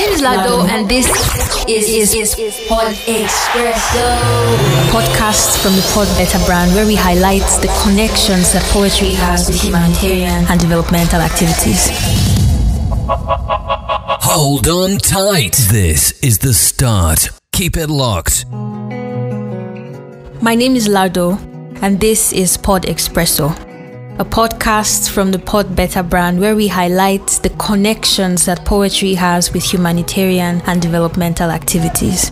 name is Lado, and this is, is, is Pod Expresso. Podcast from the Pod Better brand where we highlight the connections that poetry has with humanitarian and developmental activities. Hold on tight. This is the start. Keep it locked. My name is Lardo, and this is Pod Expresso, a podcast from the Pod Better brand where we highlight the connections that poetry has with humanitarian and developmental activities.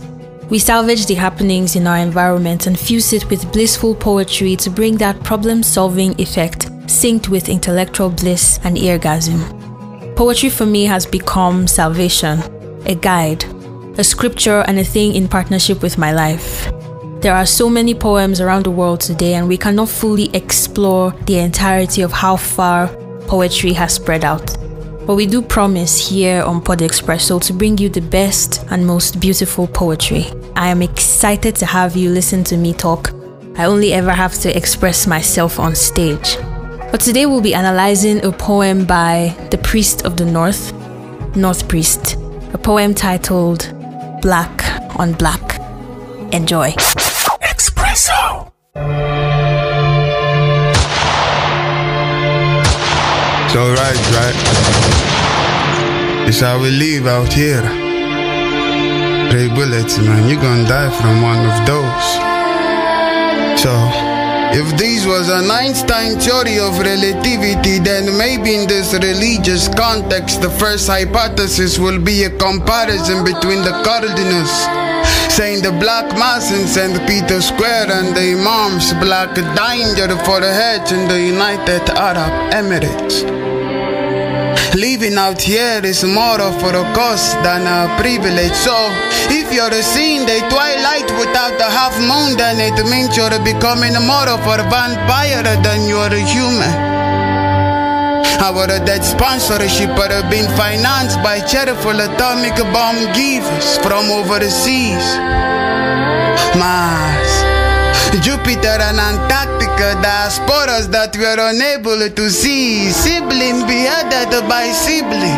We salvage the happenings in our environment and fuse it with blissful poetry to bring that problem solving effect synced with intellectual bliss and eargasm. Poetry for me has become salvation, a guide, a scripture, and a thing in partnership with my life. There are so many poems around the world today, and we cannot fully explore the entirety of how far poetry has spread out. But we do promise here on Pod Expresso to bring you the best and most beautiful poetry. I am excited to have you listen to me talk. I only ever have to express myself on stage. But today we'll be analyzing a poem by the priest of the North, North Priest, a poem titled Black on Black. Enjoy. It's alright, right? It's how we live out here. Ray bullets, man, you gonna die from one of those. So, if this was an Einstein theory of relativity, then maybe in this religious context, the first hypothesis will be a comparison between the cardinals. Saying the black mass in St. Peter's Square and the Imam's black danger for the heads in the United Arab Emirates. Living out here is more of a cost than a privilege. So, if you're seeing the twilight without the half moon, then it means you're becoming more of a vampire than you're a human. Our dead sponsorship have been financed by cheerful atomic bomb givers from overseas. Mars, Jupiter and Antarctica diasporas that we are unable to see. Sibling beheaded by sibling.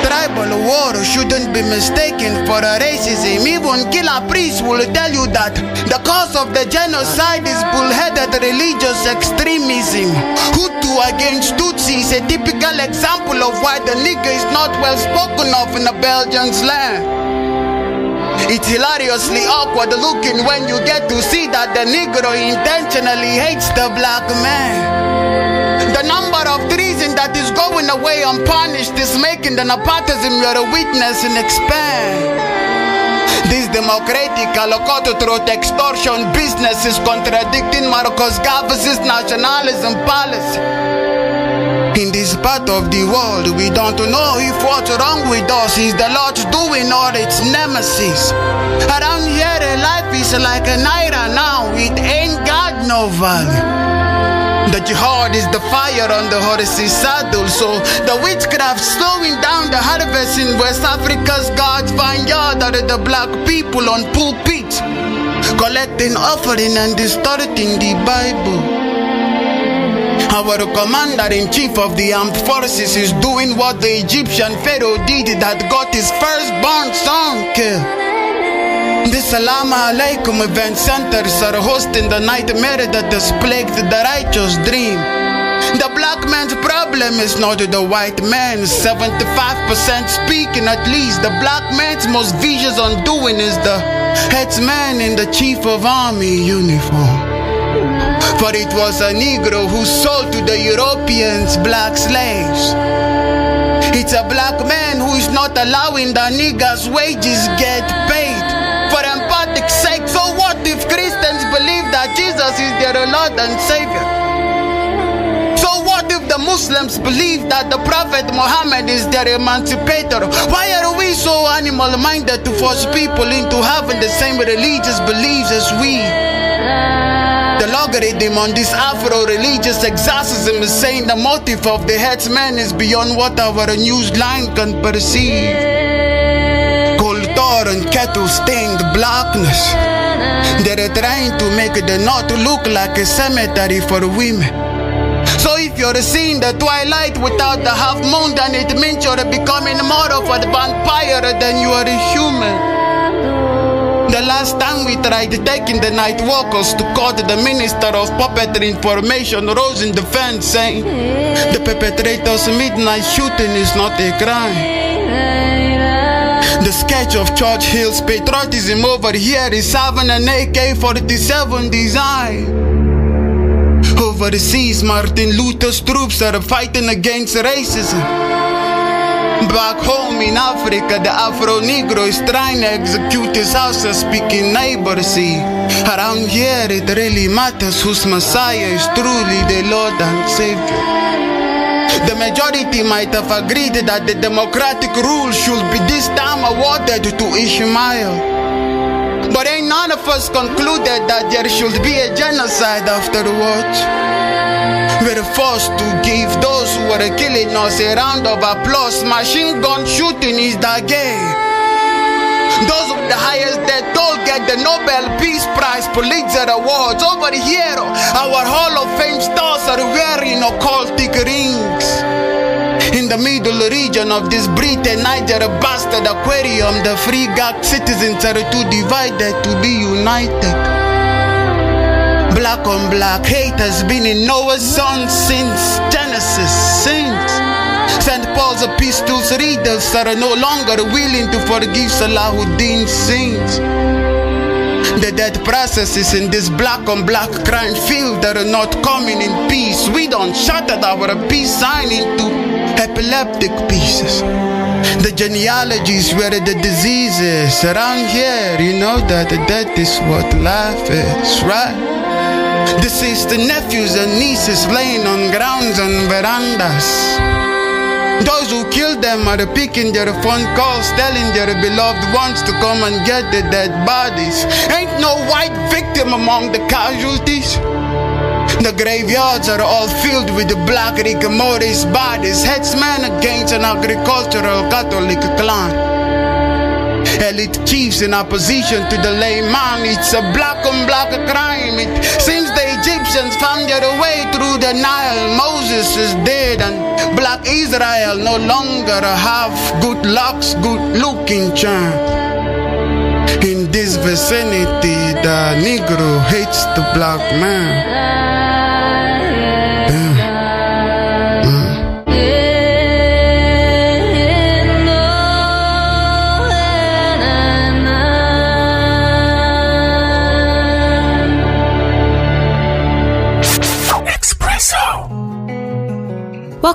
Tribal war shouldn't be mistaken for a racism. Even killer priests will tell you that the cause of the genocide is bullheaded religious extremism. Hutu against Tutsi is a typical example of why the nigger is not well spoken of in the Belgian's land. It's hilariously awkward looking when you get to see that the Negro intentionally hates the black man. The number of treason that is going away unpunished is making the nepotism you're a witness and expand. This democratic allocator extortion business is contradicting Marcus Garvey's nationalism policy. In this part of the world, we don't know if what's wrong with us is the Lord's doing or its nemesis. Around here, life is like a naira now, it ain't got no value. The jihad is the fire on the horse's saddle, so the witchcraft slowing down the harvest in West Africa's God's vineyard are the black people on pulpit, collecting offering and distorting the Bible. Our commander in chief of the armed forces is doing what the Egyptian Pharaoh did that got his firstborn son killed. The Salam Alaikum event centers are hosting the nightmare that has plagued the righteous dream. The black man's problem is not the white man. 75% speaking at least. The black man's most vicious undoing is the headsman in the chief of army uniform. For it was a Negro who sold to the Europeans black slaves. It's a black man who is not allowing the niggas' wages get paid. For empathic sake, so what if Christians believe that Jesus is their Lord and Savior? So what if the Muslims believe that the Prophet Muhammad is their emancipator? Why are we so animal-minded to force people into having the same religious beliefs as we? The logarithm on this Afro-religious exorcism is saying the motive of the headsman is beyond what our news line can perceive. Culture and kettle-stained blackness. They're trying to make the north look like a cemetery for women. So if you're seeing the twilight without the half moon, then it means you're becoming more of a vampire than you are a human. The last time we tried taking the night walkers to court, the Minister of Puppetry Information rose in defense, saying the perpetrator's midnight shooting is not a crime. The sketch of Churchill's patriotism over here is having an AK 47 design. Overseas, Martin Luther's troops are fighting against racism. Back home in Africa, the Afro Negro is trying to execute his house speaking neighbor. See, around here it really matters whose Messiah is truly the Lord and Savior. The majority might have agreed that the democratic rule should be this time awarded to Ishmael. Of us concluded that there should be a genocide afterwards. We're forced to give those who were killing us a round of applause. Machine gun shooting is the game. Those with the highest death toll get the Nobel Peace Prize, Pulitzer Awards. Over here, our Hall of Fame stars are wearing occultic rings. In the middle region of this Britain, Niger a bastard aquarium, the free gag citizens are too divided to be united. Black on black hate has been in Noah's son since Genesis, since St. Paul's epistles readers are no longer willing to forgive Salahuddin's sins. The death processes in this black on black crime field are not coming in peace. We don't shatter our peace sign into epileptic pieces. The genealogies where the disease is around here, you know that that is what life is, right? This is the nephews and nieces laying on grounds and verandas. Those who killed them are picking their phone calls, telling their beloved ones to come and get the dead bodies. Ain't no white victim among the casualties. The graveyards are all filled with the black Rick Morris bodies, headsmen against an agricultural Catholic clan. Elite chiefs in opposition to the layman. It's a black on black crime. It seems the Egyptians found their way through the Nile. Moses is dead, and black Israel no longer have good looks, good looking charm. In this vicinity, the Negro hates the black man. Bye.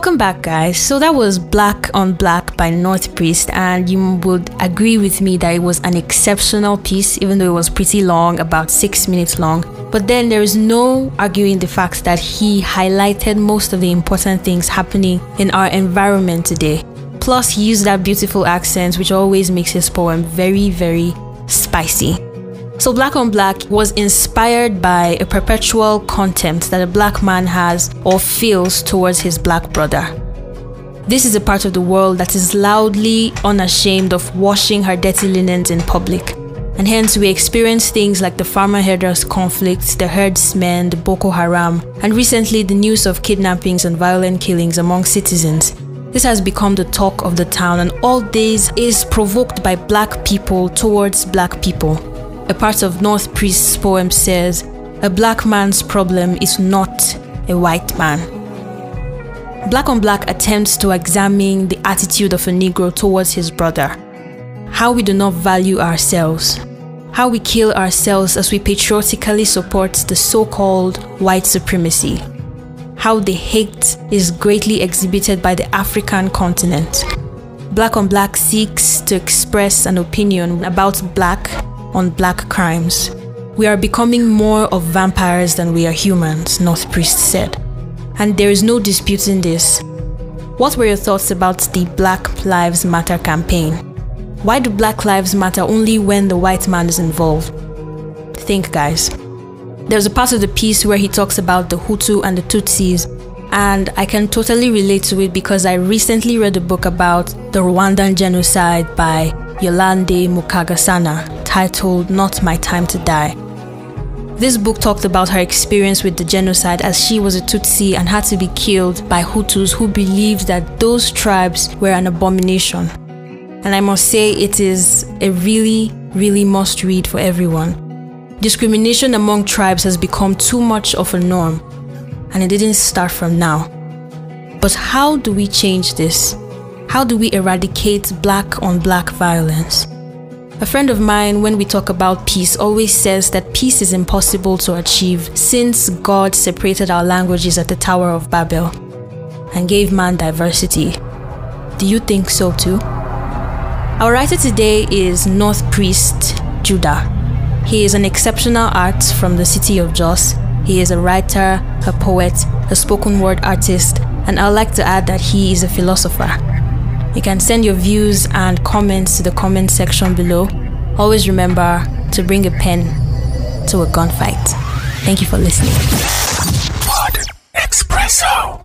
Welcome back, guys. So that was Black on Black by North Priest, and you would agree with me that it was an exceptional piece, even though it was pretty long, about six minutes long. But then there is no arguing the fact that he highlighted most of the important things happening in our environment today. Plus, he used that beautiful accent, which always makes his poem very, very spicy. So, Black on Black was inspired by a perpetual contempt that a black man has or feels towards his black brother. This is a part of the world that is loudly unashamed of washing her dirty linens in public. And hence, we experience things like the farmer herders conflict, the herdsmen, the Boko Haram, and recently the news of kidnappings and violent killings among citizens. This has become the talk of the town, and all this is provoked by black people towards black people. A part of North Priest's poem says, A black man's problem is not a white man. Black on Black attempts to examine the attitude of a Negro towards his brother, how we do not value ourselves, how we kill ourselves as we patriotically support the so called white supremacy, how the hate is greatly exhibited by the African continent. Black on Black seeks to express an opinion about black on black crimes. We are becoming more of vampires than we are humans, North Priest said. And there is no disputing this. What were your thoughts about the Black Lives Matter campaign? Why do Black Lives Matter only when the white man is involved? Think, guys. There's a part of the piece where he talks about the Hutu and the Tutsis, and I can totally relate to it because I recently read a book about the Rwandan genocide by Yolande Mukagasana titled Not My Time to Die. This book talked about her experience with the genocide as she was a Tutsi and had to be killed by Hutus who believed that those tribes were an abomination. And I must say, it is a really, really must read for everyone. Discrimination among tribes has become too much of a norm, and it didn't start from now. But how do we change this? How do we eradicate black on black violence? A friend of mine, when we talk about peace, always says that peace is impossible to achieve since God separated our languages at the Tower of Babel and gave man diversity. Do you think so too? Our writer today is North Priest Judah. He is an exceptional artist from the city of Jos. He is a writer, a poet, a spoken word artist, and I'd like to add that he is a philosopher. You can send your views and comments to the comment section below. Always remember to bring a pen to a gunfight. Thank you for listening. Pod Espresso.